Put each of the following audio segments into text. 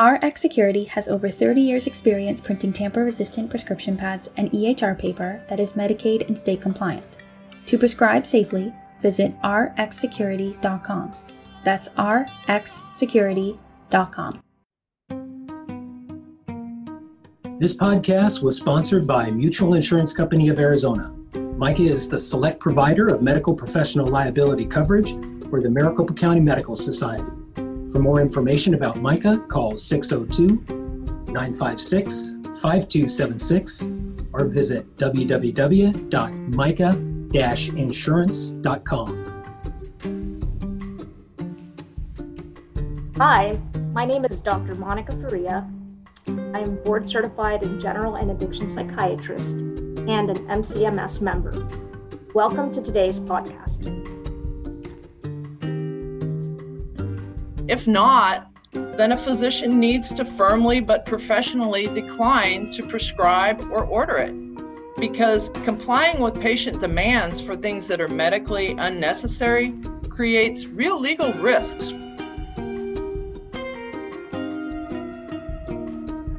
RX Security has over 30 years' experience printing tamper resistant prescription pads and EHR paper that is Medicaid and state compliant. To prescribe safely, visit rxsecurity.com. That's rxsecurity.com. This podcast was sponsored by Mutual Insurance Company of Arizona. MICA is the select provider of medical professional liability coverage for the Maricopa County Medical Society. For more information about MICA, call 602 956 5276 or visit www.mica insurance.com. Hi, my name is Dr. Monica Faria. I am board certified in general and addiction psychiatrist and an MCMS member. Welcome to today's podcast. If not, then a physician needs to firmly but professionally decline to prescribe or order it. Because complying with patient demands for things that are medically unnecessary creates real legal risks.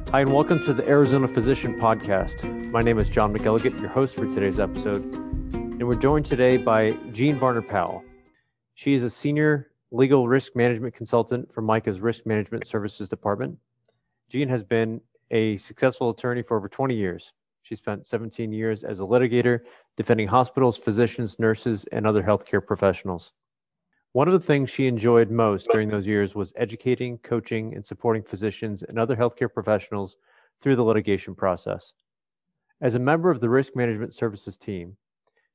Hi, and welcome to the Arizona Physician Podcast. My name is John McElligott, your host for today's episode. And we're joined today by Jean Varner Powell. She is a senior legal risk management consultant for MICA's Risk Management Services Department. Jean has been a successful attorney for over 20 years. She spent 17 years as a litigator defending hospitals, physicians, nurses, and other healthcare professionals. One of the things she enjoyed most during those years was educating, coaching, and supporting physicians and other healthcare professionals through the litigation process. As a member of the Risk Management Services team,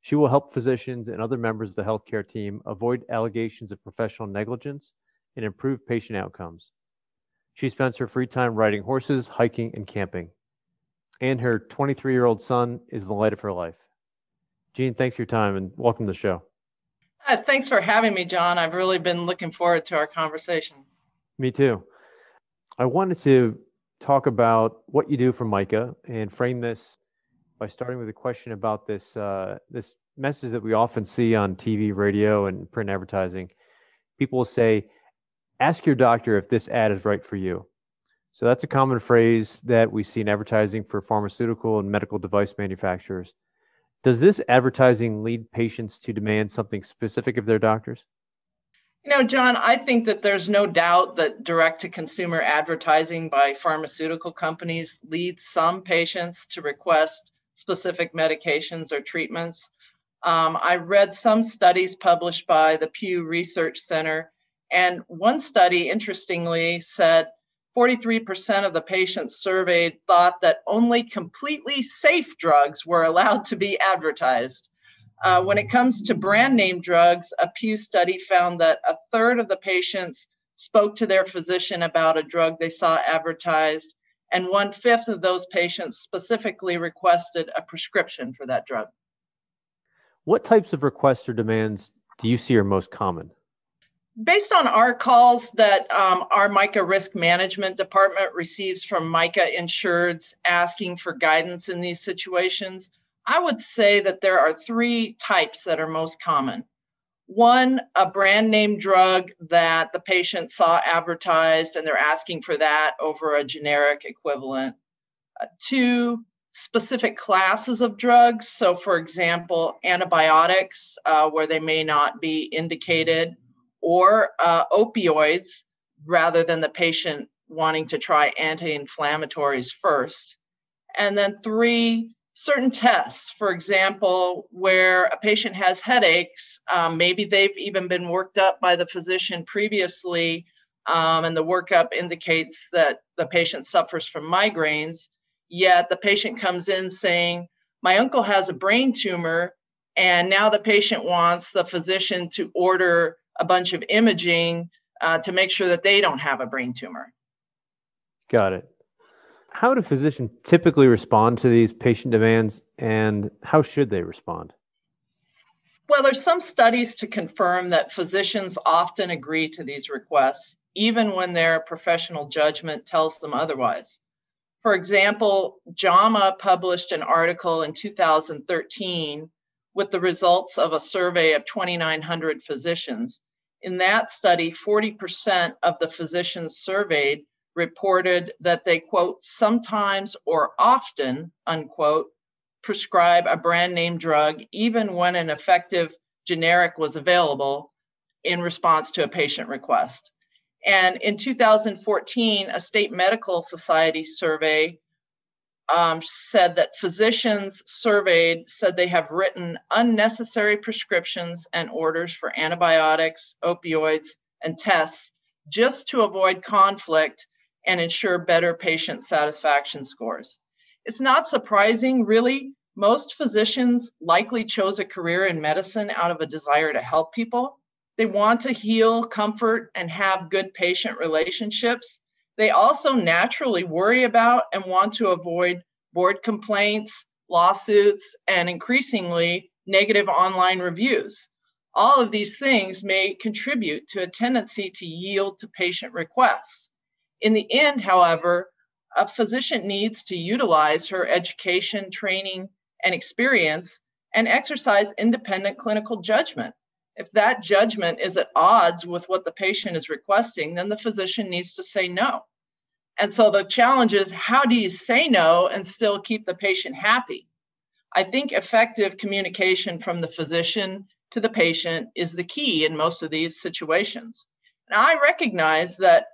she will help physicians and other members of the healthcare team avoid allegations of professional negligence and improve patient outcomes. She spends her free time riding horses, hiking, and camping. And her 23 year old son is the light of her life. Jean, thanks for your time and welcome to the show. Uh, thanks for having me, John. I've really been looking forward to our conversation. Me too. I wanted to talk about what you do for MICA and frame this by starting with a question about this uh, this message that we often see on TV, radio, and print advertising. People will say, "Ask your doctor if this ad is right for you." So that's a common phrase that we see in advertising for pharmaceutical and medical device manufacturers. Does this advertising lead patients to demand something specific of their doctors? You know, John, I think that there's no doubt that direct to consumer advertising by pharmaceutical companies leads some patients to request specific medications or treatments. Um, I read some studies published by the Pew Research Center, and one study, interestingly, said 43% of the patients surveyed thought that only completely safe drugs were allowed to be advertised. Uh, when it comes to brand name drugs, a Pew study found that a third of the patients spoke to their physician about a drug they saw advertised, and one fifth of those patients specifically requested a prescription for that drug. What types of requests or demands do you see are most common? Based on our calls that um, our MICA risk management department receives from MICA insureds asking for guidance in these situations, I would say that there are three types that are most common. One, a brand name drug that the patient saw advertised and they're asking for that over a generic equivalent. Uh, two, specific classes of drugs. So, for example, antibiotics, uh, where they may not be indicated, or uh, opioids, rather than the patient wanting to try anti inflammatories first. And then three, certain tests, for example, where a patient has headaches, um, maybe they've even been worked up by the physician previously, um, and the workup indicates that the patient suffers from migraines, yet the patient comes in saying, My uncle has a brain tumor, and now the patient wants the physician to order a bunch of imaging uh, to make sure that they don't have a brain tumor. Got it how do physicians typically respond to these patient demands and how should they respond? Well, there's some studies to confirm that physicians often agree to these requests, even when their professional judgment tells them otherwise. For example, JAMA published an article in 2013 with the results of a survey of 2,900 physicians. In that study, 40% of the physicians surveyed reported that they, quote, sometimes or often, unquote, prescribe a brand name drug even when an effective generic was available in response to a patient request. And in 2014, a state medical society survey um, said that physicians surveyed said they have written unnecessary prescriptions and orders for antibiotics, opioids, and tests just to avoid conflict and ensure better patient satisfaction scores. It's not surprising, really. Most physicians likely chose a career in medicine out of a desire to help people. They want to heal, comfort, and have good patient relationships. They also naturally worry about and want to avoid board complaints, lawsuits, and increasingly negative online reviews. All of these things may contribute to a tendency to yield to patient requests. In the end, however, a physician needs to utilize her education, training, and experience and exercise independent clinical judgment. If that judgment is at odds with what the patient is requesting, then the physician needs to say no. And so the challenge is how do you say no and still keep the patient happy? I think effective communication from the physician to the patient is the key in most of these situations. And I recognize that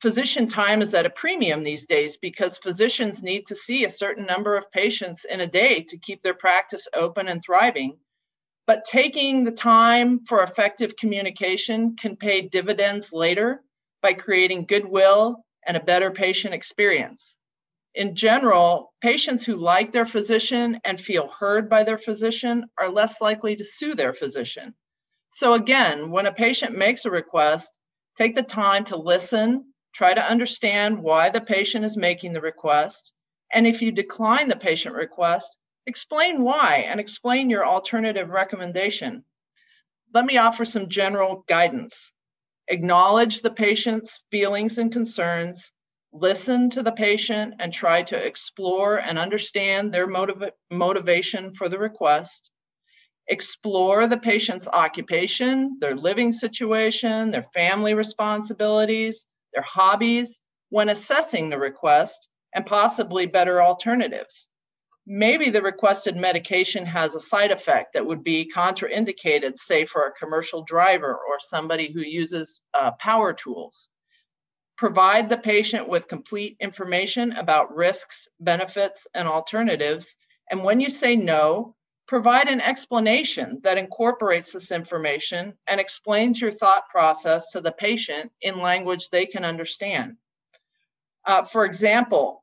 physician time is at a premium these days because physicians need to see a certain number of patients in a day to keep their practice open and thriving. But taking the time for effective communication can pay dividends later by creating goodwill and a better patient experience. In general, patients who like their physician and feel heard by their physician are less likely to sue their physician. So, again, when a patient makes a request, take the time to listen Try to understand why the patient is making the request. And if you decline the patient request, explain why and explain your alternative recommendation. Let me offer some general guidance. Acknowledge the patient's feelings and concerns, listen to the patient, and try to explore and understand their motiv- motivation for the request. Explore the patient's occupation, their living situation, their family responsibilities, their hobbies when assessing the request and possibly better alternatives. Maybe the requested medication has a side effect that would be contraindicated, say, for a commercial driver or somebody who uses uh, power tools. Provide the patient with complete information about risks, benefits, and alternatives. And when you say no, Provide an explanation that incorporates this information and explains your thought process to the patient in language they can understand. Uh, for example,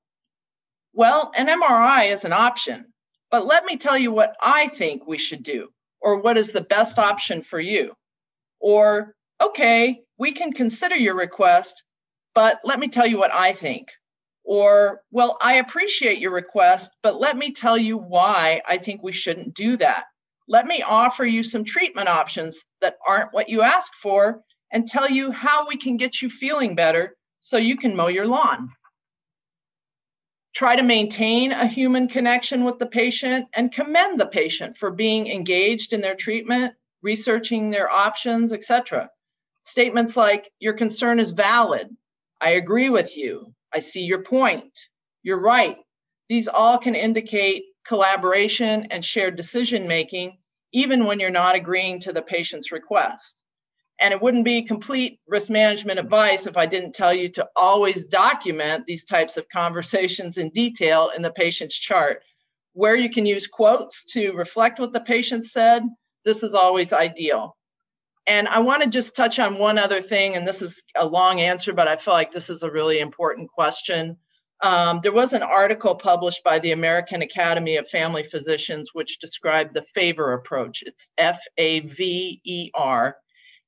well, an MRI is an option, but let me tell you what I think we should do, or what is the best option for you. Or, okay, we can consider your request, but let me tell you what I think. Or, well, I appreciate your request, but let me tell you why I think we shouldn't do that. Let me offer you some treatment options that aren't what you asked for and tell you how we can get you feeling better so you can mow your lawn. Try to maintain a human connection with the patient and commend the patient for being engaged in their treatment, researching their options, etc. Statements like, Your concern is valid. I agree with you. I see your point. You're right. These all can indicate collaboration and shared decision making, even when you're not agreeing to the patient's request. And it wouldn't be complete risk management advice if I didn't tell you to always document these types of conversations in detail in the patient's chart. Where you can use quotes to reflect what the patient said, this is always ideal. And I want to just touch on one other thing, and this is a long answer, but I feel like this is a really important question. Um, there was an article published by the American Academy of Family Physicians which described the FAVER approach. It's F A V E R.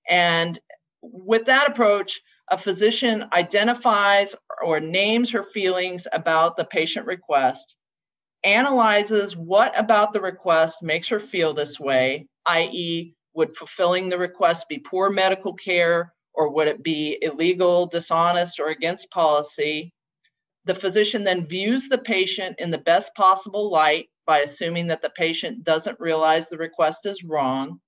And with that approach, a physician identifies or names her feelings about the patient request, analyzes what about the request makes her feel this way, i.e., would fulfilling the request be poor medical care or would it be illegal, dishonest, or against policy? The physician then views the patient in the best possible light by assuming that the patient doesn't realize the request is wrong,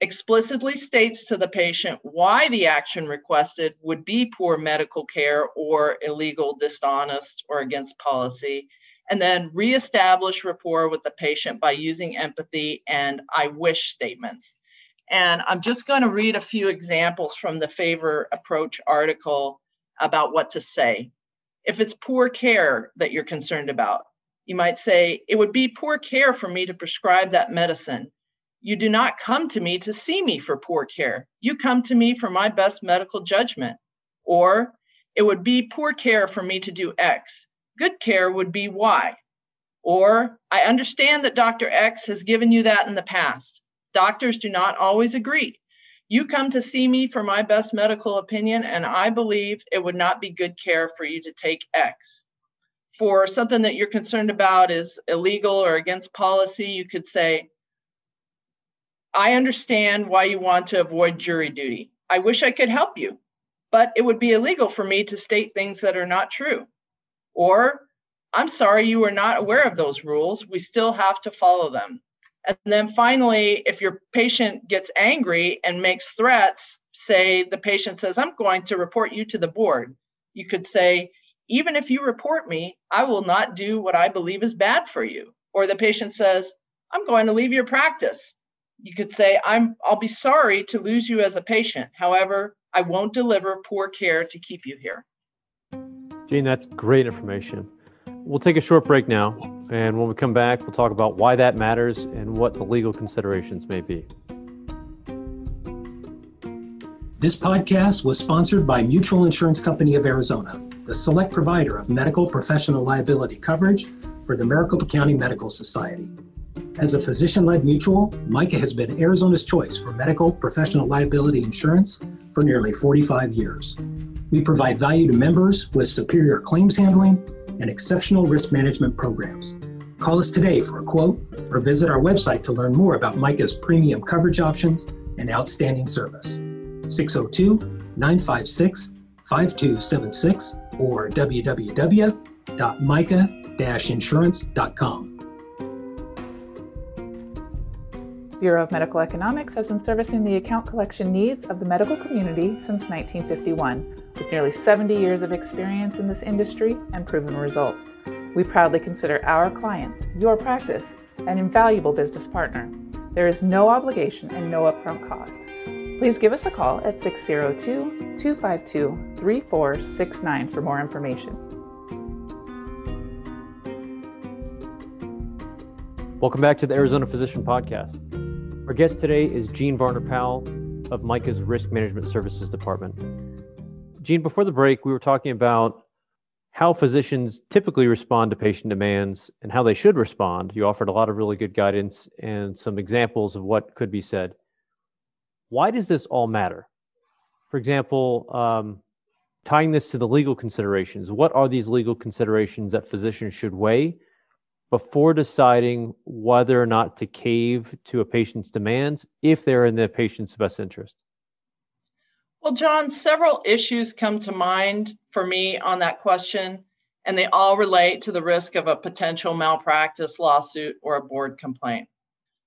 explicitly states to the patient why the action requested would be poor medical care or illegal, dishonest, or against policy, and then reestablish rapport with the patient by using empathy and I wish statements. And I'm just going to read a few examples from the FAVER Approach article about what to say. If it's poor care that you're concerned about, you might say, It would be poor care for me to prescribe that medicine you do not come to me to see me for poor care. You come to me for my best medical judgment. Or it would be poor care for me to do X. Good care would be Y. Or I understand that Dr. X has given you that in the past. Doctors do not always agree. You come to see me for my best medical opinion, and I believe it would not be good care for you to take X. For something that you're concerned about is illegal or against policy, you could say, I understand why you want to avoid jury duty. I wish I could help you, but it would be illegal for me to state things that are not true. Or, I'm sorry you were not aware of those rules. We still have to follow them. And then finally, if your patient gets angry and makes threats, say the patient says, I'm going to report you to the board. You could say, even if you report me, I will not do what I believe is bad for you. Or the patient says, I'm going to leave your practice you could say i'm i'll be sorry to lose you as a patient however i won't deliver poor care to keep you here Jean, that's great information we'll take a short break now and when we come back we'll talk about why that matters and what the legal considerations may be this podcast was sponsored by mutual insurance company of arizona the select provider of medical professional liability coverage for the maricopa county medical society as a physician led mutual, MICA has been Arizona's choice for medical professional liability insurance for nearly 45 years. We provide value to members with superior claims handling and exceptional risk management programs. Call us today for a quote or visit our website to learn more about MICA's premium coverage options and outstanding service. 602 956 5276 or www.mica insurance.com. Bureau of Medical Economics has been servicing the account collection needs of the medical community since 1951, with nearly 70 years of experience in this industry and proven results. We proudly consider our clients, your practice, an invaluable business partner. There is no obligation and no upfront cost. Please give us a call at 602 252 3469 for more information. Welcome back to the Arizona Physician Podcast. Our guest today is Jean Varner Powell of MICA's Risk Management Services Department. Jean, before the break, we were talking about how physicians typically respond to patient demands and how they should respond. You offered a lot of really good guidance and some examples of what could be said. Why does this all matter? For example, um, tying this to the legal considerations, what are these legal considerations that physicians should weigh before deciding whether or not to cave to a patient's demands if they're in the patient's best interest? Well, John, several issues come to mind for me on that question, and they all relate to the risk of a potential malpractice lawsuit or a board complaint.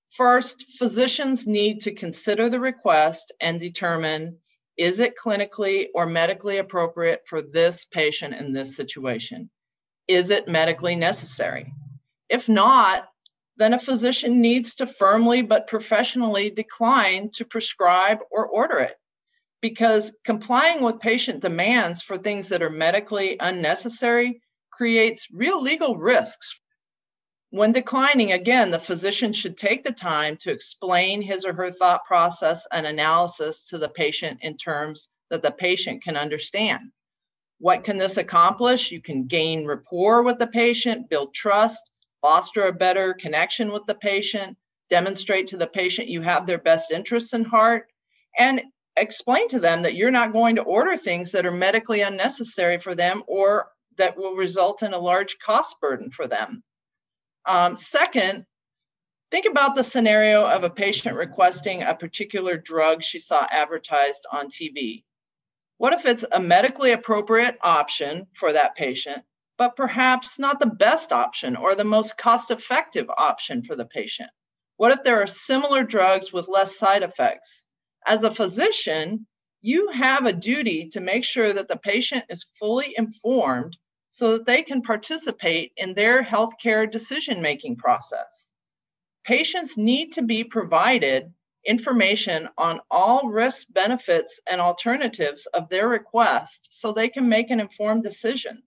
First, physicians need to consider the request and determine is it clinically or medically appropriate for this patient in this situation? Is it medically necessary? If not, then a physician needs to firmly but professionally decline to prescribe or order it because complying with patient demands for things that are medically unnecessary creates real legal risks. When declining, again, the physician should take the time to explain his or her thought process and analysis to the patient in terms that the patient can understand. What can this accomplish? You can gain rapport with the patient, build trust, foster a better connection with the patient, demonstrate to the patient you have their best interests in heart, and explain to them that you're not going to order things that are medically unnecessary for them or that will result in a large cost burden for them. Um, second, think about the scenario of a patient requesting a particular drug she saw advertised on TV. What if it's a medically appropriate option for that patient, but perhaps not the best option or the most cost effective option for the patient. What if there are similar drugs with less side effects? As a physician, you have a duty to make sure that the patient is fully informed so that they can participate in their healthcare decision making process. Patients need to be provided information on all risks, benefits, and alternatives of their request so they can make an informed decision.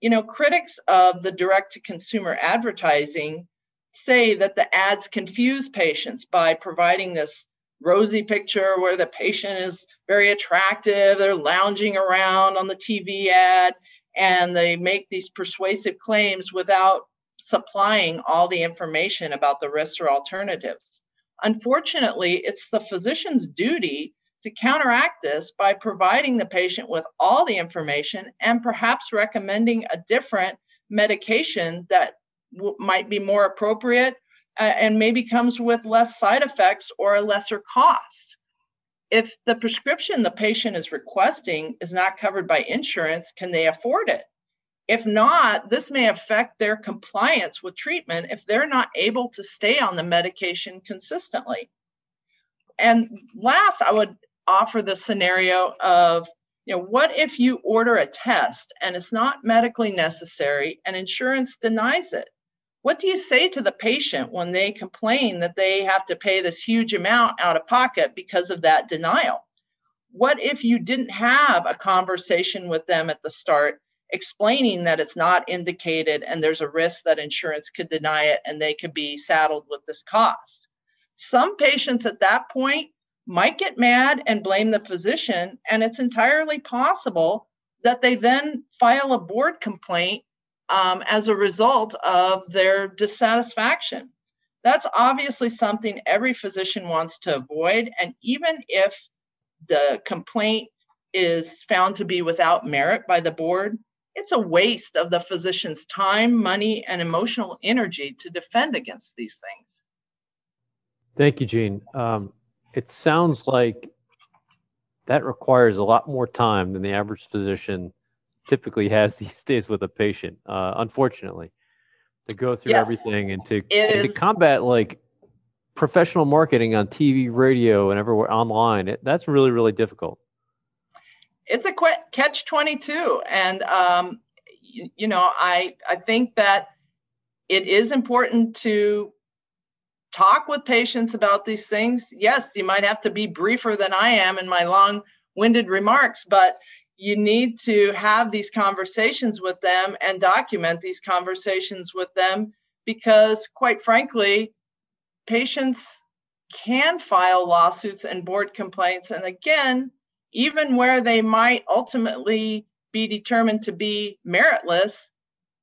You know, critics of the direct to consumer advertising say that the ads confuse patients by providing this rosy picture where the patient is very attractive, they're lounging around on the TV ad, and they make these persuasive claims without supplying all the information about the risks or alternatives. Unfortunately, it's the physician's duty to counteract this by providing the patient with all the information and perhaps recommending a different medication that w- might be more appropriate uh, and maybe comes with less side effects or a lesser cost. If the prescription the patient is requesting is not covered by insurance, can they afford it? If not, this may affect their compliance with treatment if they're not able to stay on the medication consistently. And last, I would offer the scenario of you know what if you order a test and it's not medically necessary and insurance denies it what do you say to the patient when they complain that they have to pay this huge amount out of pocket because of that denial what if you didn't have a conversation with them at the start explaining that it's not indicated and there's a risk that insurance could deny it and they could be saddled with this cost. Some patients at that point might get mad and blame the physician, and it's entirely possible that they then file a board complaint um, as a result of their dissatisfaction. That's obviously something every physician wants to avoid. And even if the complaint is found to be without merit by the board, it's a waste of the physician's time, money, and emotional energy to defend against these things. Thank you, Jean. Um, it sounds like that requires a lot more time than the average physician typically has these days with a patient, uh, unfortunately, to go through yes, everything and to, and to combat like professional marketing on TV, radio, and everywhere online. It, that's really, really difficult it's a catch 22 and um, you, you know i i think that it is important to talk with patients about these things yes you might have to be briefer than i am in my long winded remarks but you need to have these conversations with them and document these conversations with them because quite frankly patients can file lawsuits and board complaints and again even where they might ultimately be determined to be meritless,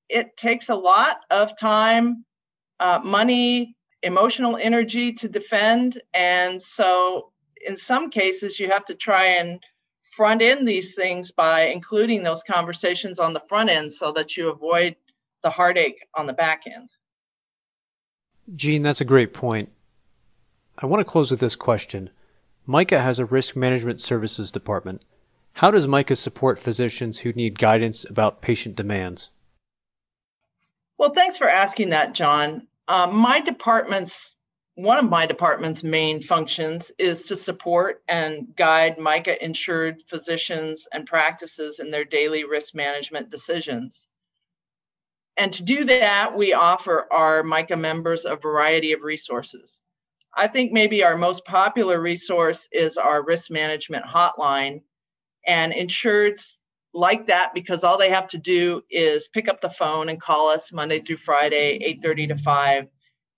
it takes a lot of time, uh, money, emotional energy to defend. And so, in some cases, you have to try and front end these things by including those conversations on the front end so that you avoid the heartache on the back end. Jean, that's a great point. I want to close with this question. MICA has a risk management services department. How does MICA support physicians who need guidance about patient demands? Well, thanks for asking that, John. Um, my department's one of my department's main functions is to support and guide MICA insured physicians and practices in their daily risk management decisions. And to do that, we offer our MICA members a variety of resources. I think maybe our most popular resource is our risk management hotline. And insureds like that because all they have to do is pick up the phone and call us Monday through Friday, 8:30 to 5.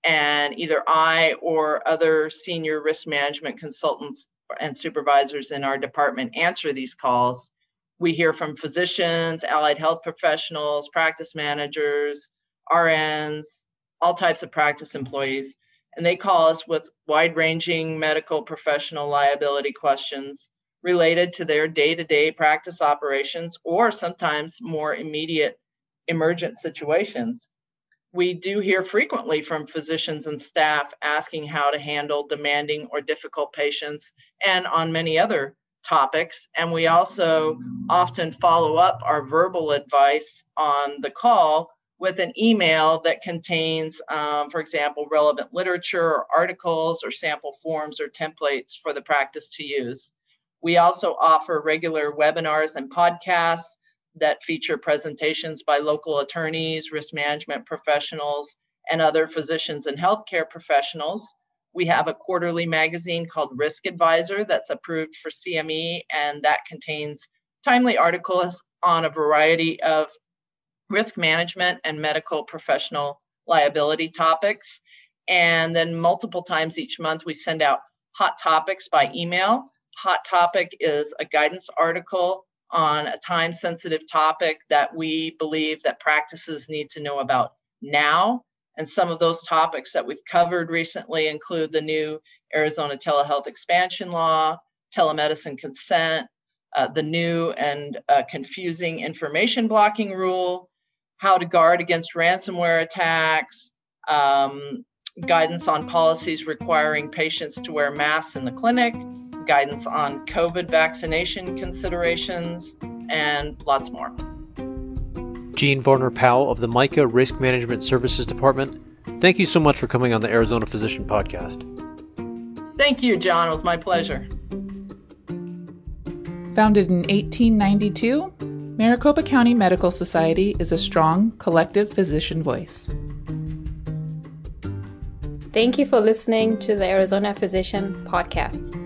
And either I or other senior risk management consultants and supervisors in our department answer these calls. We hear from physicians, allied health professionals, practice managers, RNs, all types of practice employees and they call us with wide ranging medical professional liability questions related to their day to day practice operations or sometimes more immediate emergent situations. We do hear frequently from physicians and staff asking how to handle demanding or difficult patients and on many other topics. And we also often follow up our verbal advice on the call with an email that contains, um, for example, relevant literature or articles or sample forms or templates for the practice to use. We also offer regular webinars and podcasts that feature presentations by local attorneys, risk management professionals, and other physicians and healthcare professionals. We have a quarterly magazine called Risk Advisor that's approved for CME, and that contains timely articles on a variety of risk management and medical professional liability topics. And then multiple times each month, we send out hot topics by email. Hot topic is a guidance article on a time sensitive topic that we believe that practices need to know about now. And some of those topics that we've covered recently include the new Arizona telehealth expansion law, telemedicine consent, uh, the new and uh, confusing information blocking rule, how to guard against ransomware attacks, um, guidance on policies requiring patients to wear masks in the clinic, guidance on COVID vaccination considerations, and lots more. Jean Varner Powell of the MICA Risk Management Services Department, thank you so much for coming on the Arizona Physician Podcast. Thank you, John. It was my pleasure. Founded in 1892, Maricopa County Medical Society is a strong collective physician voice. Thank you for listening to the Arizona Physician Podcast.